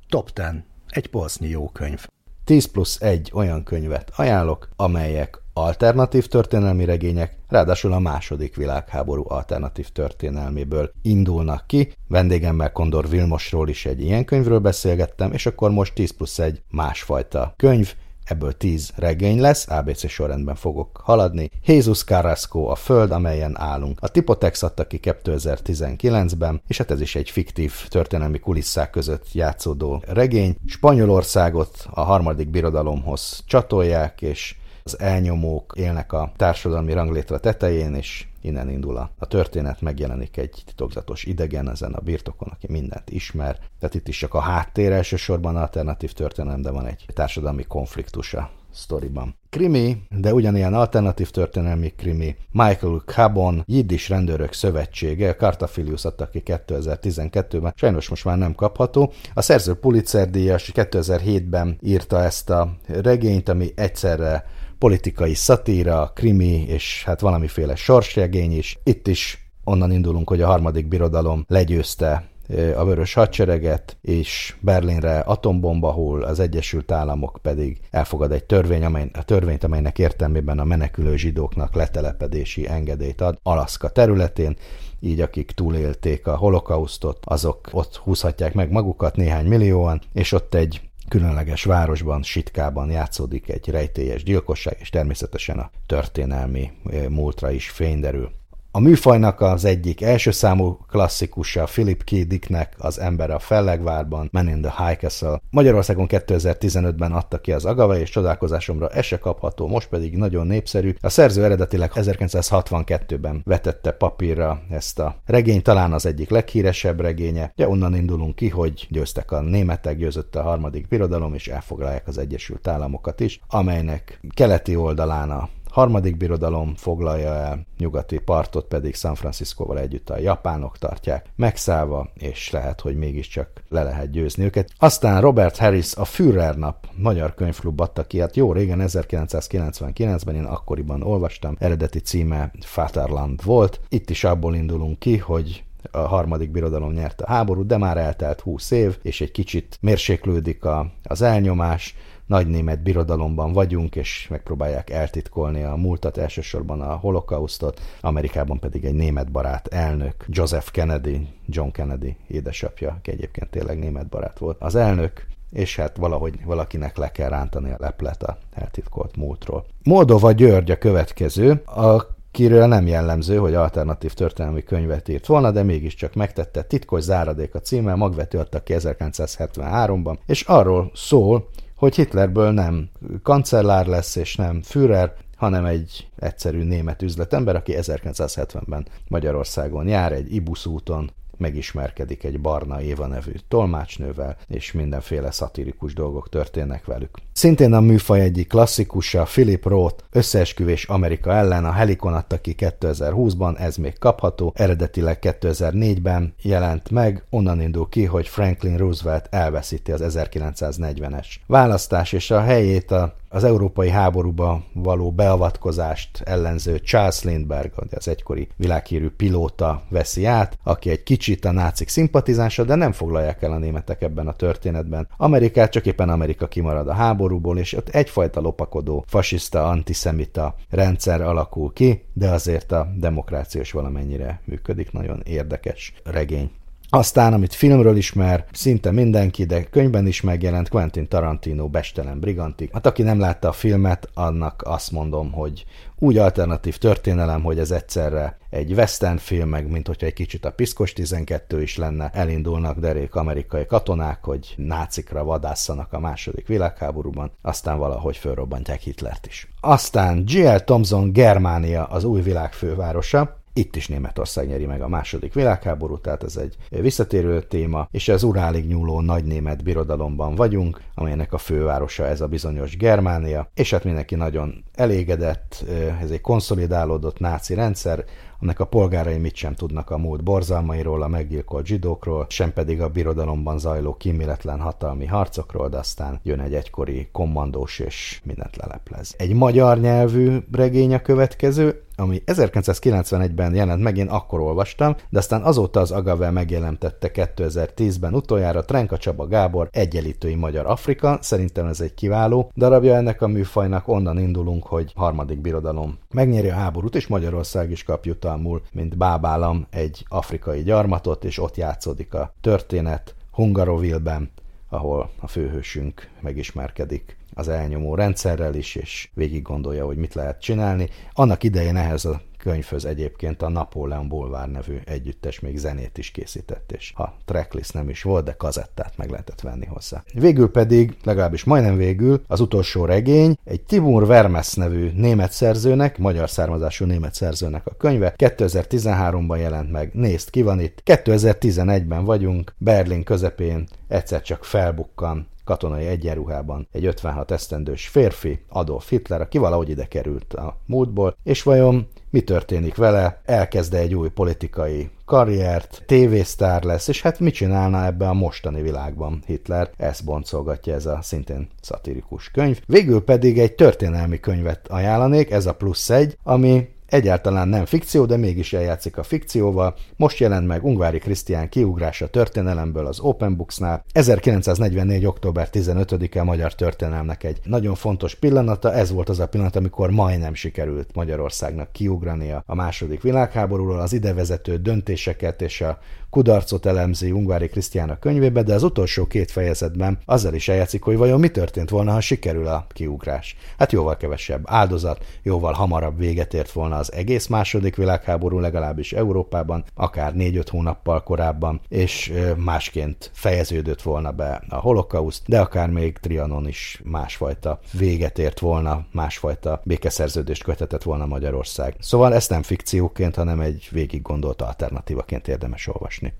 Top 10. Egy polsznyi jó könyv. 10 plusz egy olyan könyvet ajánlok, amelyek alternatív történelmi regények, ráadásul a második világháború alternatív történelméből indulnak ki. Vendégemmel Kondor Vilmosról is egy ilyen könyvről beszélgettem, és akkor most 10 plusz egy másfajta könyv, ebből 10 regény lesz, ABC sorrendben fogok haladni. Jézus Carrasco, a Föld, amelyen állunk. A Tipotex adta ki 2019-ben, és hát ez is egy fiktív történelmi kulisszák között játszódó regény. Spanyolországot a harmadik birodalomhoz csatolják, és az elnyomók élnek a társadalmi ranglétre tetején, és innen indul a, a történet, megjelenik egy titokzatos idegen ezen a birtokon, aki mindent ismer. Tehát itt is csak a háttér elsősorban alternatív történelem, de van egy társadalmi konfliktusa sztoriban. Krimi, de ugyanilyen alternatív történelmi krimi, Michael Cabon, Jiddis Rendőrök Szövetsége, Cartafilius adta ki 2012-ben, sajnos most már nem kapható. A szerző Pulitzer díjas 2007-ben írta ezt a regényt, ami egyszerre politikai szatíra, krimi és hát valamiféle sorsjegény is. Itt is onnan indulunk, hogy a harmadik birodalom legyőzte a vörös hadsereget, és Berlinre atombomba hull, az Egyesült Államok pedig elfogad egy törvény, amely, a törvényt, amelynek értelmében a menekülő zsidóknak letelepedési engedélyt ad Alaszka területén, így akik túlélték a holokausztot, azok ott húzhatják meg magukat néhány millióan, és ott egy különleges városban, Sitkában játszódik egy rejtélyes gyilkosság, és természetesen a történelmi múltra is fényderül. A műfajnak az egyik első számú klasszikusa Philip K. Dicknek az Ember a Fellegvárban, Man in the High Castle. Magyarországon 2015-ben adta ki az Agave, és csodálkozásomra ez se kapható, most pedig nagyon népszerű. A szerző eredetileg 1962-ben vetette papírra ezt a regény, talán az egyik leghíresebb regénye. Ja, onnan indulunk ki, hogy győztek a németek, győzött a harmadik birodalom, és elfoglalják az Egyesült Államokat is, amelynek keleti oldalán a harmadik birodalom foglalja el, nyugati partot pedig San Franciscóval együtt a japánok tartják megszállva, és lehet, hogy mégiscsak le lehet győzni őket. Aztán Robert Harris a Führer nap magyar könyvklub adta ki, hát jó régen 1999-ben én akkoriban olvastam, eredeti címe Vaterland volt. Itt is abból indulunk ki, hogy a harmadik birodalom nyerte a háborút, de már eltelt 20 év, és egy kicsit mérséklődik a, az elnyomás, nagy német birodalomban vagyunk, és megpróbálják eltitkolni a múltat, elsősorban a holokausztot, Amerikában pedig egy német barát elnök, Joseph Kennedy, John Kennedy édesapja, aki egyébként tényleg német barát volt. Az elnök és hát valahogy valakinek le kell rántani a leplet a eltitkolt múltról. Moldova György a következő, a kiről nem jellemző, hogy alternatív történelmi könyvet írt volna, de mégiscsak megtette. Titkos záradék a címe, magvető adta ki 1973-ban, és arról szól, hogy Hitlerből nem kancellár lesz, és nem Führer, hanem egy egyszerű német üzletember, aki 1970-ben Magyarországon jár, egy Ibusz úton megismerkedik egy Barna Éva nevű tolmácsnővel, és mindenféle szatirikus dolgok történnek velük. Szintén a műfaj egyik klasszikusa, Philip Roth, Összeesküvés Amerika ellen, a Helikon adta ki 2020-ban, ez még kapható, eredetileg 2004-ben jelent meg, onnan indul ki, hogy Franklin Roosevelt elveszíti az 1940-es választás, és a helyét a az európai háborúba való beavatkozást ellenző Charles Lindbergh, az egykori világhírű pilóta veszi át, aki egy kicsit a nácik szimpatizánsa, de nem foglalják el a németek ebben a történetben. Amerikát csak éppen Amerika kimarad a háborúból, és ott egyfajta lopakodó, fasiszta, antiszemita rendszer alakul ki, de azért a demokrációs valamennyire működik. Nagyon érdekes regény. Aztán, amit filmről ismer, szinte mindenki, de könyvben is megjelent Quentin Tarantino Bestelen Brigantik. Hát aki nem látta a filmet, annak azt mondom, hogy úgy alternatív történelem, hogy ez egyszerre egy western film, meg mint hogyha egy kicsit a Piszkos 12 is lenne, elindulnak derék amerikai katonák, hogy nácikra vadásszanak a második világháborúban, aztán valahogy fölrobbantják Hitlert is. Aztán G.L. Thompson Germánia az új világ fővárosa, itt is Németország nyeri meg a második világháborút, tehát ez egy visszatérő téma, és az urálig nyúló nagy német birodalomban vagyunk, amelynek a fővárosa ez a bizonyos Germánia, és hát mindenki nagyon elégedett, ez egy konszolidálódott náci rendszer, annak a polgárai mit sem tudnak a múlt borzalmairól, a meggyilkolt zsidókról, sem pedig a birodalomban zajló kíméletlen hatalmi harcokról, de aztán jön egy egykori kommandós és mindent leleplez. Egy magyar nyelvű regény a következő, ami 1991-ben jelent meg, én akkor olvastam, de aztán azóta az Agavel megjelentette 2010-ben utoljára Trenka Csaba Gábor Egyenlítői Magyar Afrika. Szerintem ez egy kiváló darabja ennek a műfajnak, onnan indulunk, hogy harmadik birodalom megnyeri a háborút, és Magyarország is kap jutalmul, mint bábálam egy afrikai gyarmatot, és ott játszódik a történet Hungarovilben, ahol a főhősünk megismerkedik az elnyomó rendszerrel is, és végig gondolja, hogy mit lehet csinálni. Annak idején ehhez a könyvhöz egyébként a Napóleon Bolvár nevű együttes még zenét is készített, és ha tracklist nem is volt, de kazettát meg lehetett venni hozzá. Végül pedig, legalábbis majdnem végül, az utolsó regény egy Timur Vermes nevű német szerzőnek, magyar származású német szerzőnek a könyve, 2013-ban jelent meg, nézd ki van itt, 2011-ben vagyunk, Berlin közepén egyszer csak felbukkan katonai egyenruhában egy 56 esztendős férfi, Adolf Hitler, aki valahogy ide került a múltból, és vajon mi történik vele, elkezde egy új politikai karriert, tévésztár lesz, és hát mit csinálna ebben a mostani világban Hitler? Ezt boncolgatja ez a szintén szatirikus könyv. Végül pedig egy történelmi könyvet ajánlanék, ez a plusz egy, ami Egyáltalán nem fikció, de mégis eljátszik a fikcióval. Most jelent meg Ungvári Krisztián kiugrása történelemből az Open Books-nál. 1944. október 15-e a magyar történelmnek egy nagyon fontos pillanata. Ez volt az a pillanat, amikor majdnem sikerült Magyarországnak kiugrania a második világháborúról, az idevezető döntéseket és a kudarcot elemzi Ungvári Krisztián a könyvébe, de az utolsó két fejezetben azzal is eljátszik, hogy vajon mi történt volna, ha sikerül a kiugrás. Hát jóval kevesebb áldozat, jóval hamarabb véget ért volna az egész második világháború, legalábbis Európában, akár négy-öt hónappal korábban, és másként fejeződött volna be a holokauszt, de akár még Trianon is másfajta véget ért volna, másfajta békeszerződést kötetett volna Magyarország. Szóval ezt nem fikcióként, hanem egy végig gondolt alternatívaként érdemes olvasni.